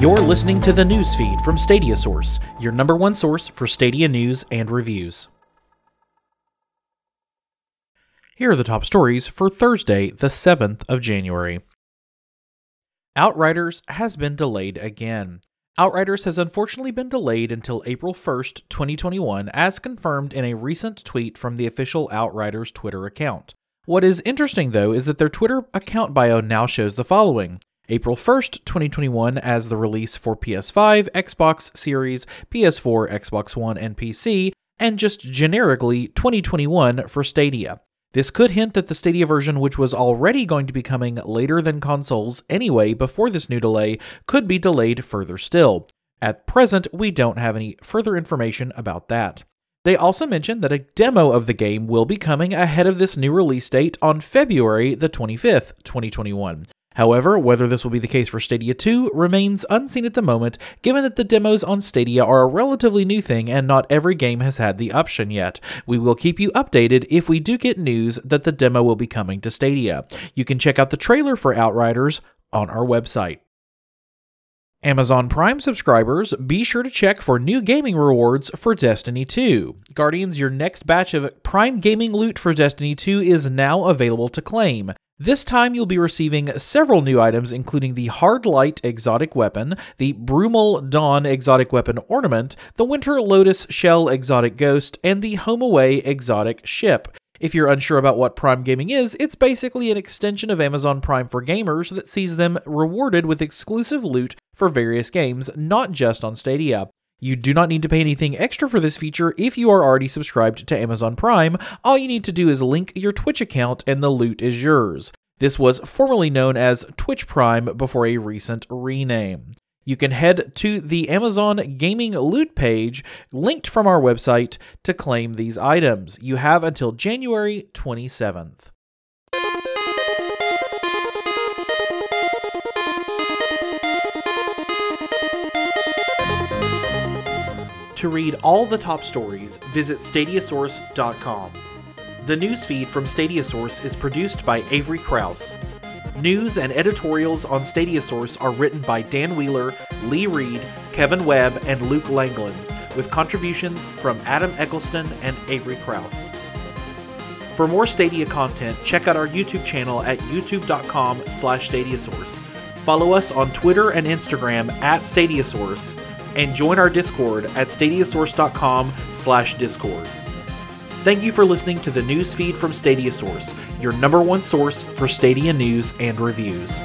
You're listening to the news feed from Stadia Source, your number one source for Stadia news and reviews. Here are the top stories for Thursday, the 7th of January. Outriders has been delayed again. Outriders has unfortunately been delayed until April 1st, 2021, as confirmed in a recent tweet from the official Outriders Twitter account. What is interesting, though, is that their Twitter account bio now shows the following April 1st, 2021, as the release for PS5, Xbox Series, PS4, Xbox One, and PC, and just generically 2021 for Stadia. This could hint that the Stadia version, which was already going to be coming later than consoles anyway before this new delay, could be delayed further still. At present, we don't have any further information about that. They also mentioned that a demo of the game will be coming ahead of this new release date on February the 25th, 2021. However, whether this will be the case for Stadia 2 remains unseen at the moment, given that the demos on Stadia are a relatively new thing and not every game has had the option yet. We will keep you updated if we do get news that the demo will be coming to Stadia. You can check out the trailer for Outriders on our website. Amazon Prime subscribers, be sure to check for new gaming rewards for Destiny 2. Guardians, your next batch of Prime gaming loot for Destiny 2 is now available to claim. This time you'll be receiving several new items, including the Hard Light exotic weapon, the Brumal Dawn exotic weapon ornament, the Winter Lotus Shell exotic ghost, and the Home Away exotic ship. If you're unsure about what Prime Gaming is, it's basically an extension of Amazon Prime for gamers that sees them rewarded with exclusive loot for various games, not just on Stadia. You do not need to pay anything extra for this feature if you are already subscribed to Amazon Prime. All you need to do is link your Twitch account and the loot is yours. This was formerly known as Twitch Prime before a recent rename. You can head to the Amazon Gaming Loot page linked from our website to claim these items. You have until January 27th. To read all the top stories, visit stadiasource.com. The newsfeed from StadiaSource is produced by Avery Kraus. News and editorials on StadiaSource are written by Dan Wheeler, Lee Reed, Kevin Webb, and Luke Langlands, with contributions from Adam Eccleston and Avery Kraus. For more Stadia content, check out our YouTube channel at youtube.com slash stadiasource. Follow us on Twitter and Instagram at StadiaSource, and join our Discord at stadiasource.com slash discord. Thank you for listening to the news feed from Stadia Source, your number one source for Stadia news and reviews.